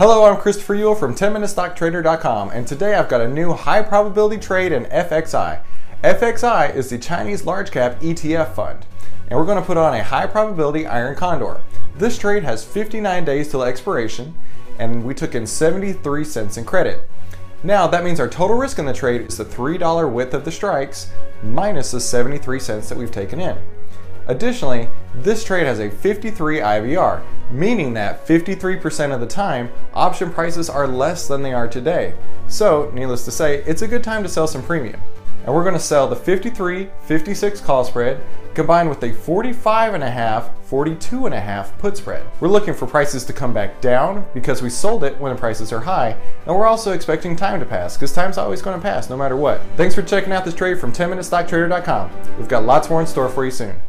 Hello, I'm Christopher Uhl from 10MinuteStockTrader.com, and today I've got a new high probability trade in FXI. FXI is the Chinese large cap ETF fund, and we're going to put on a high probability iron condor. This trade has 59 days till expiration, and we took in 73 cents in credit. Now, that means our total risk in the trade is the $3 width of the strikes minus the 73 cents that we've taken in. Additionally, this trade has a 53 IVR, meaning that 53% of the time, option prices are less than they are today. So, needless to say, it's a good time to sell some premium. And we're going to sell the 53 56 call spread combined with a 45.5 42.5 put spread. We're looking for prices to come back down because we sold it when the prices are high, and we're also expecting time to pass because time's always going to pass no matter what. Thanks for checking out this trade from 10MinuteStockTrader.com. We've got lots more in store for you soon.